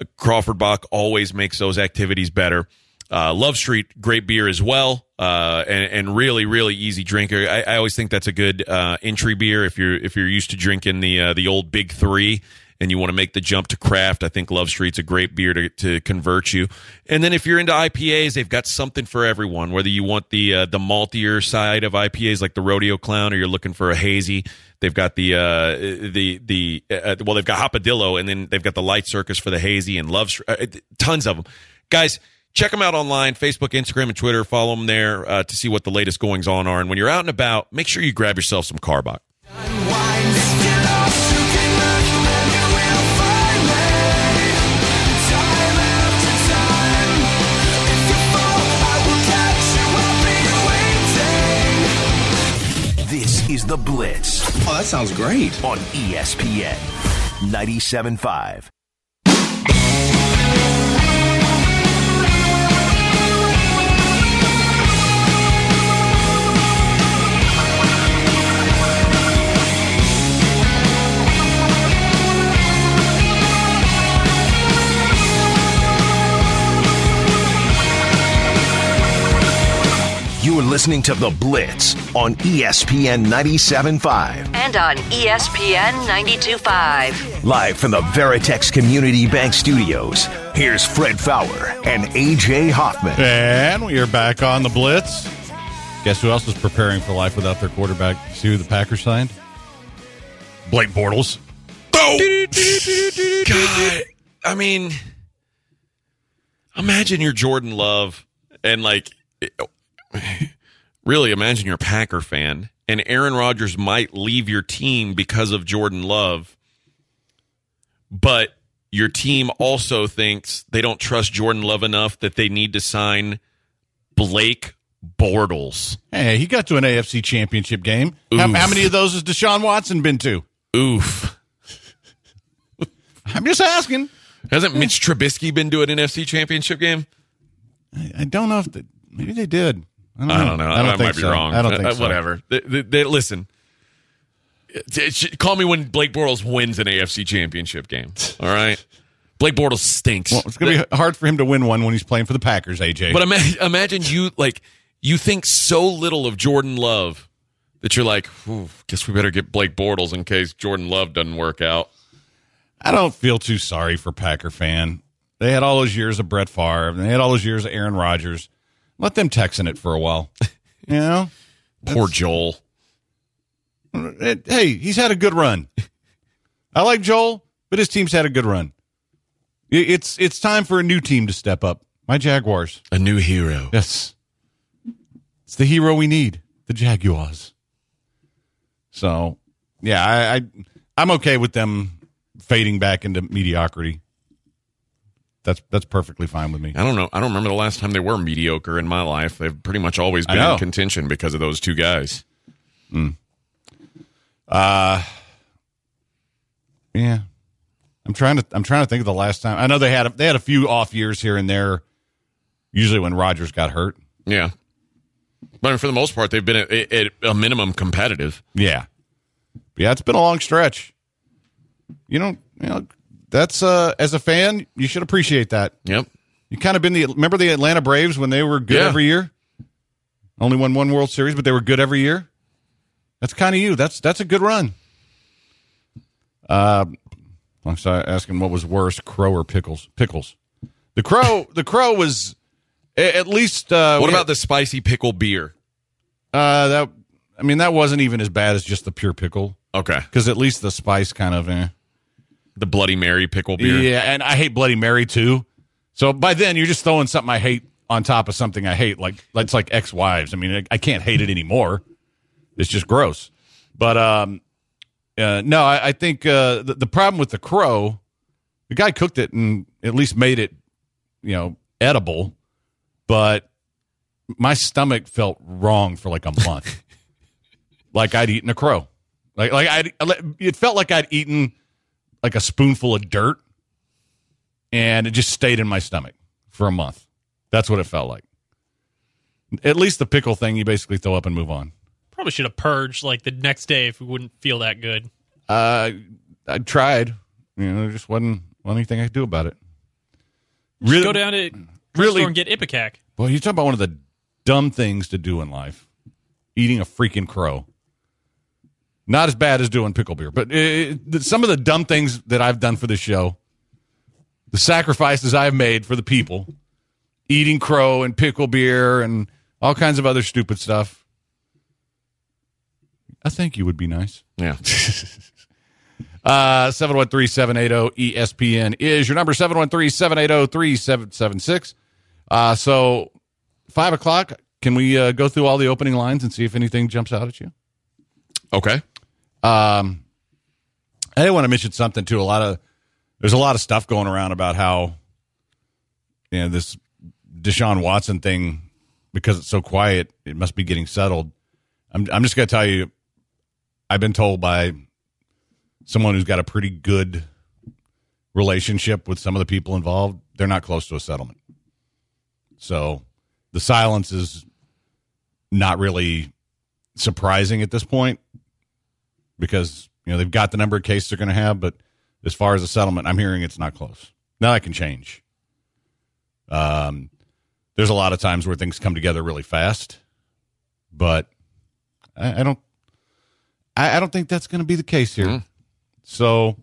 uh, Crawford Bock always makes those activities better. Uh, Love Street, great beer as well, uh, and, and really, really easy drinker. I, I always think that's a good uh, entry beer if you're if you're used to drinking the uh, the old Big Three and you want to make the jump to craft. I think Love Street's a great beer to, to convert you. And then if you're into IPAs, they've got something for everyone. Whether you want the uh, the maltier side of IPAs like the Rodeo Clown, or you're looking for a hazy, they've got the uh, the the uh, well, they've got Hopadillo, and then they've got the Light Circus for the hazy and Love Street. Uh, tons of them, guys. Check them out online, Facebook, Instagram, and Twitter. Follow them there uh, to see what the latest goings on are. And when you're out and about, make sure you grab yourself some Karbach. That sounds great. on ESPN 97.5. You are listening to The Blitz on ESPN 97.5. And on ESPN 92.5. Live from the Veritex Community Bank Studios, here's Fred Faour and AJ Hoffman. And we are back on the Blitz. Guess who else is preparing for life without their quarterback? See who the Packers signed? Blake Bortles. Oh! God, I mean, imagine you're Jordan Love, and like, (laughs) really imagine you're a Packer fan, and Aaron Rodgers might leave your team because of Jordan Love, but your team also thinks they don't trust Jordan Love enough that they need to sign Blake Bortles. Hey, he got to an AFC championship game. How, how many of those has Deshaun Watson been to? Oof. (laughs) I'm just asking. Hasn't Mitch Trubisky been to an NFC Championship game? I, I don't know if the, maybe they did. I don't know. I don't know. I don't I, might be so. wrong. I don't think uh, so. Whatever. They, they- they- listen. It- it should- Call me when Blake Bortles wins an AFC Championship game. (laughs) All right. Blake Bortles stinks. Well, it's going to be hard for him to win one when he's playing for the Packers, AJ. But ima- imagine you like you think so little of Jordan Love that you're like, guess we better get Blake Bortles in case Jordan Love doesn't work out. I don't feel too sorry for Packer fan. They had all those years of Brett Favre. and They had all those years of Aaron Rodgers. Let them text in it for a while. (laughs) You know? Poor Joel. It- hey, he's had a good run. I like Joel, but his team's had a good run. I- It's it's time for a new team to step up. My Jaguars. A new hero. Yes. It's the hero we need, the Jaguars. So, yeah, I, I I'm okay with them fading back into mediocrity. That's that's perfectly fine with me. I don't know. I don't remember the last time they were mediocre in my life. They've pretty much always been in contention because of those two guys. Uh yeah. I'm trying to I'm trying to think of the last time. I know they had a, they had a few off years here and there. Usually when Rodgers got hurt. Yeah. But for the most part, they've been at, at a minimum competitive. Yeah. Yeah, it's been a long stretch. You you know that's uh as a fan, you should appreciate that. Yep. You kind of been the remember the Atlanta Braves when they were good Yeah. every year? Only won one World Series, but they were good every year. That's kind of you. That's that's a good run. Uh, I'm sorry, asking what was worse, Crow or Pickles? Pickles. The Crow. (laughs) the Crow was at least. Uh, What about the spicy pickle beer? uh, that? I mean, that wasn't even as bad as just the pure pickle Okay. because at least the spice kind of. Eh. The Bloody Mary pickle beer. Yeah, and I hate Bloody Mary too. So by then you're just throwing something I hate on top of something I hate. Like that's like ex wives. I mean, I, I can't hate it anymore. It's just gross. But um, uh, no, I, I think uh, the, the problem with the crow, the guy cooked it and at least made it, you know, edible. But my stomach felt wrong for like a month, (laughs) like I'd eaten a crow. Like like I, it felt like I'd eaten like a spoonful of dirt and it just stayed in my stomach for a month. That's what it felt like. At least the pickle thing, you basically throw up and move on. Probably should have purged like the next day if we wouldn't feel that good. Uh, I tried. You know, there just wasn't, wasn't anything I could do about it. Just go down to really- really and get Ipecac. Well, you talk about one of the dumb things to do in life eating a freaking crow. Not as bad as doing pickle beer, but it, some of the dumb things that I've done for this show, the sacrifices I've made for the people, eating crow and pickle beer and all kinds of other stupid stuff. I think you would be nice. Yeah. (laughs) Uh, 713 ESPN is your number 713 780 3776. Uh, so, 5 o'clock, can we uh, go through all the opening lines and see if anything jumps out at you? Okay. Um, I did want to mention something too. A lot of there's a lot of stuff going around about how you know this Deshaun Watson thing because it's so quiet, it must be getting settled. I'm I'm just gonna tell you, I've been told by someone who's got a pretty good relationship with some of the people involved, they're not close to a settlement. So the silence is not really surprising at this point because you know they've got the number of cases they're going to have, but as far as a settlement, I'm hearing it's not close. Now that can change. Um, there's a lot of times where things come together really fast, but I, I don't. I, I don't think that's going to be the case here. So,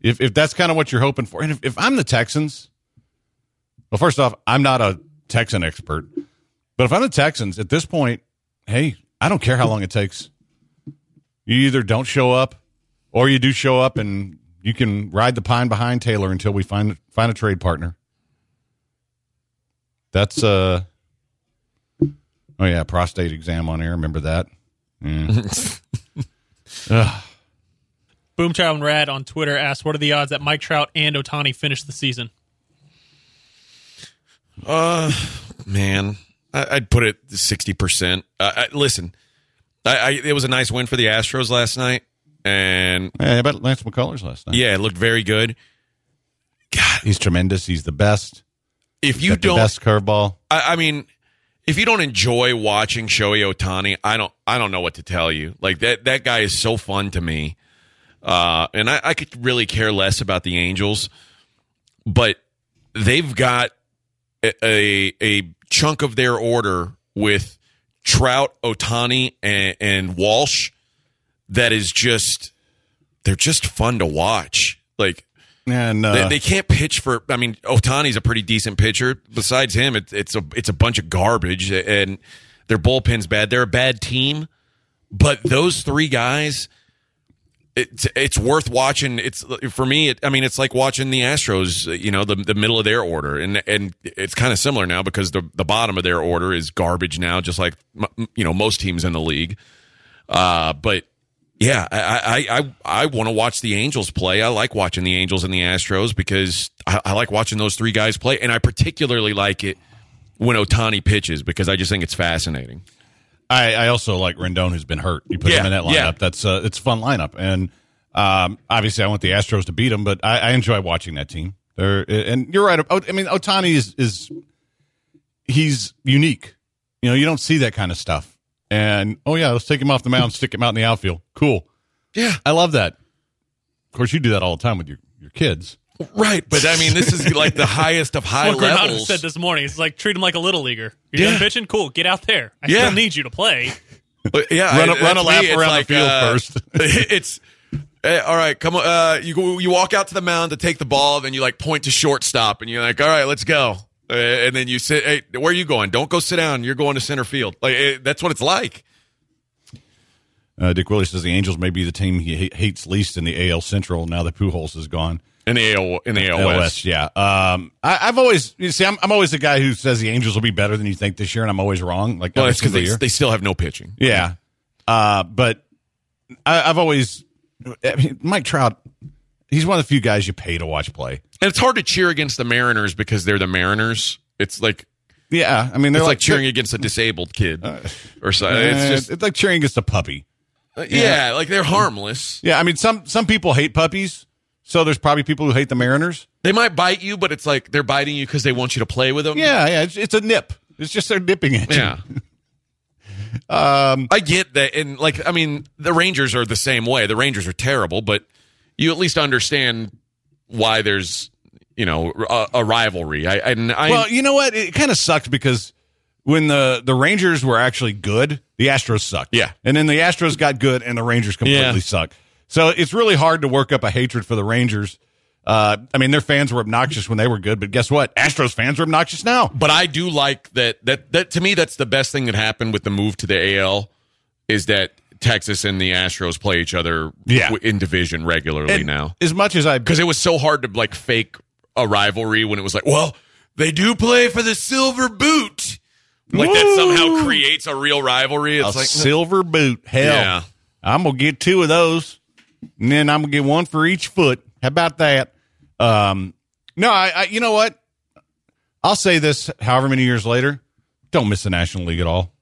if if that's kind of what you're hoping for, and if, if I'm the Texans, well, first off, I'm not a Texan expert, but if I'm the Texans at this point, hey, I don't care how long it takes. You either don't show up, or you do show up, and you can ride the pine behind Taylor until we find find a trade partner. That's uh oh yeah, prostate exam on air. Remember that? Yeah. (laughs) Ugh. Boomchild and Rad on Twitter asked, "What are the odds that Mike Trout and Ohtani finish the season?" Uh, man, I, I'd put it sixty percent. Uh, I, listen, I, I, it was a nice win for the Astros last night, and how about Lance McCullers last night? yeah, it looked very good. God, he's tremendous. He's the best. If you don't, best curveball. I, I mean, if you don't enjoy watching Shohei Ohtani, I don't, I don't know what to tell you. Like that, that guy is so fun to me, uh, and I, I could really care less about the Angels, but they've got a, a, a chunk of their order with Trout, Ohtani, and, and Walsh that is just, they're just fun to watch. Like And uh, they, they can't pitch for. I mean, Ohtani's a pretty decent pitcher. Besides him, it, it's a it's a bunch of garbage, and their bullpen's bad. They're a bad team, but those three guys, it's it's worth watching. It's for me. It, I mean, it's like watching the Astros. You know, the the middle of their order, and and it's kind of similar now because the the bottom of their order is garbage now, just like you know most teams in the league. Uh, but yeah, I I I, I want to watch the Angels play. I like watching the Angels and the Astros because I, I like watching those three guys play, and I particularly like it when Ohtani pitches because I just think it's fascinating. I, I also like Rendon, who's been hurt. You put Yeah, him in that lineup. yeah. That's uh, it's a fun lineup, and um, obviously I want the Astros to beat them, but I, I enjoy watching that team. They're, and you're right. I mean, Ohtani is is he's unique. You know, you don't see that kind of stuff. And oh yeah, let's take him off the mound, stick him out in the outfield. Cool. Yeah, I love that. Of course, you do that all the time with your your kids. Right, but I mean, this is like the highest of high What Granado levels. said this morning. It's like treat him like a little leaguer. You're Yeah. done pitching, cool. Get out there. I Yeah. still need you to play. (laughs) But yeah, Run a- I- run a lap me. It's around the field uh, first. (laughs) (laughs) it's eh, all right. Come on, uh, you go, you walk out to the mound to take the ball, then you like point to shortstop, and you're like, all right, let's go. Uh, and then you sit. Hey, where are you going? Don't go sit down. You're going to center field. Like eh, that's what it's like. Uh, Dick Willie says the Angels may be the team he ha- hates least in the AL Central now that Pujols is gone. In the AL, in the AL West. yeah. Um, I, I've always you see, I'm, I'm always the guy who says the Angels will be better than you think this year, and I'm always wrong. Like Well, that's because they, they still have no pitching. yeah. Uh, but I, I've always I mean, Mike Trout. He's one of the few guys you pay to watch play. And it's hard to cheer against the Mariners because they're the Mariners. It's like Yeah, I mean they're it's like, like, cheering against a disabled kid or something. It's just it's like cheering against a puppy. yeah, like they're harmless. Yeah, I mean some some people hate puppies, so there's probably people who hate the Mariners. They might bite you, but it's like they're biting you because they want you to play with them. Yeah, yeah, it's, it's a nip. It's just they're nipping at you. Yeah. (laughs) Um, I get that. And, like, I mean, the Rangers are the same way. The Rangers are terrible, but you at least understand why there's, you know, a, a rivalry. I, and I, well, you know what? It kind of sucked because when the the Rangers were actually good, the Astros sucked. Yeah. and then the Astros got good, and the Rangers completely Yeah. suck. So it's really hard to work up a hatred for the Rangers. Uh, I mean, their fans were obnoxious when they were good, but guess what? Astros fans are obnoxious now. but I do like that, that, that to me, that's the best thing that happened with the move to the AL is that Texas and the Astros play each other Yeah. in division regularly And now. as much as I Because it was so hard to, like, fake a rivalry when it was like, well, they do play for the silver boot. Like, that somehow creates a real rivalry. a like, silver boot. Hell, Yeah. I'm gonna get two of those, and then I'm gonna get one for each foot. How about that? Um, no, I, I you know what? I'll say this. However many years later, don't miss the National League at all.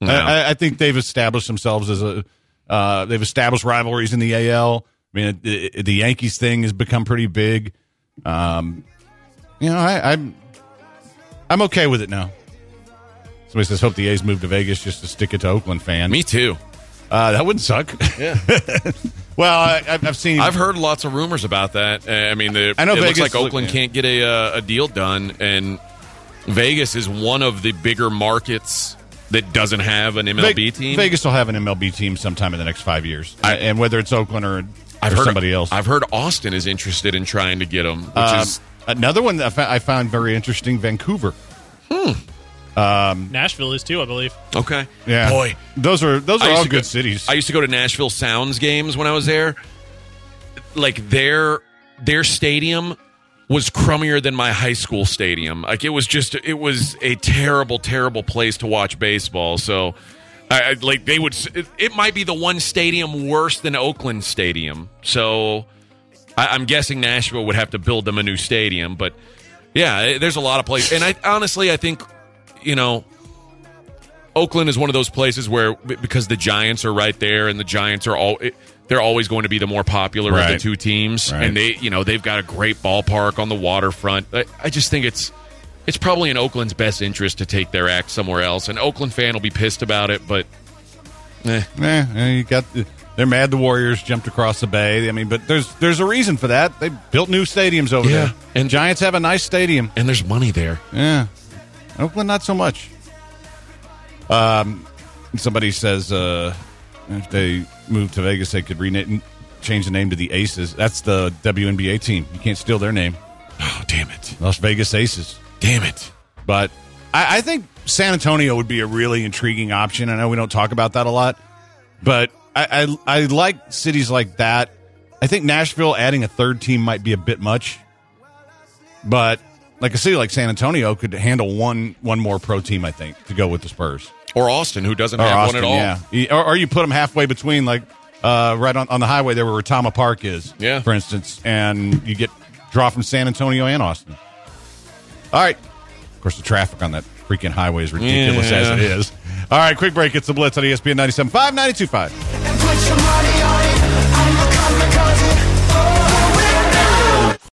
No. I, I- think they've established themselves as a. Uh, they've established rivalries in the AL. I mean, the, the Yankees thing has become pretty big. Um, you know, I, I'm I'm okay with it now. Somebody says, "Hope the A's move to Vegas just to stick it to Oakland fan." me too. Uh, that wouldn't suck. Yeah. (laughs) well, I, I've I've seen. I've heard lots of rumors about that. Uh, I mean, the, I know it looks like Oakland can't get a uh, a deal done, and Vegas is one of the bigger markets that doesn't have an MLB Ve- team. Vegas will have an MLB team sometime in the next five years, and whether it's Oakland or, I've or heard somebody else. I've heard Austin is interested in trying to get them, which Um, is another one that I I found very interesting. Vancouver. Um, Nashville is too, I believe. okay. Yeah, boy, those are those are all good go- cities. I used to go to Nashville Sounds games when I was there. Like their their stadium was crummier than my high school stadium. Like it was just it was a terrible, terrible place to watch baseball. So, I, I like they would. It, it might be the one stadium worse than Oakland Stadium. So, I, I'm guessing Nashville would have to build them a new stadium. But yeah, there's a lot of places, and I honestly I think you know Oakland is one of those places where because the Giants are right there and the Giants are all they're always going to be the more popular of the two teams Right. and they you know they've got a great ballpark on the waterfront. I, I just think it's it's probably in Oakland's best interest to take their act somewhere else. An Oakland fan will be pissed about it, but eh, you got they're mad the Warriors jumped across the bay. I mean, but there's there's a reason for that. They built new stadiums over Yeah, there. And Giants have a nice stadium. and there's money there. Yeah. Oakland not so much. Um somebody says uh if they move to Vegas they could rename and change the name to the Aces. That's the WNBA team. You can't steal their name. Oh damn it! Las Vegas Aces. Damn it! But I, I think San Antonio would be a really intriguing option. I know we don't talk about that a lot, but I, I, I like cities like that. I think Nashville adding a third team might be a bit much, but like a city like San Antonio could handle one one more pro team. I think to go with the Spurs Or Austin, who doesn't or have Austin, one at all. yeah, or, or you put them halfway between, like uh, right on, on the highway there where Tama Park is, Yeah. for instance, and you get draw from San Antonio and Austin. All right. Of course, the traffic on that freaking highway is ridiculous Yeah. as it is. All right, quick break. It's the Blitz on ESPN 97.5, 92.5.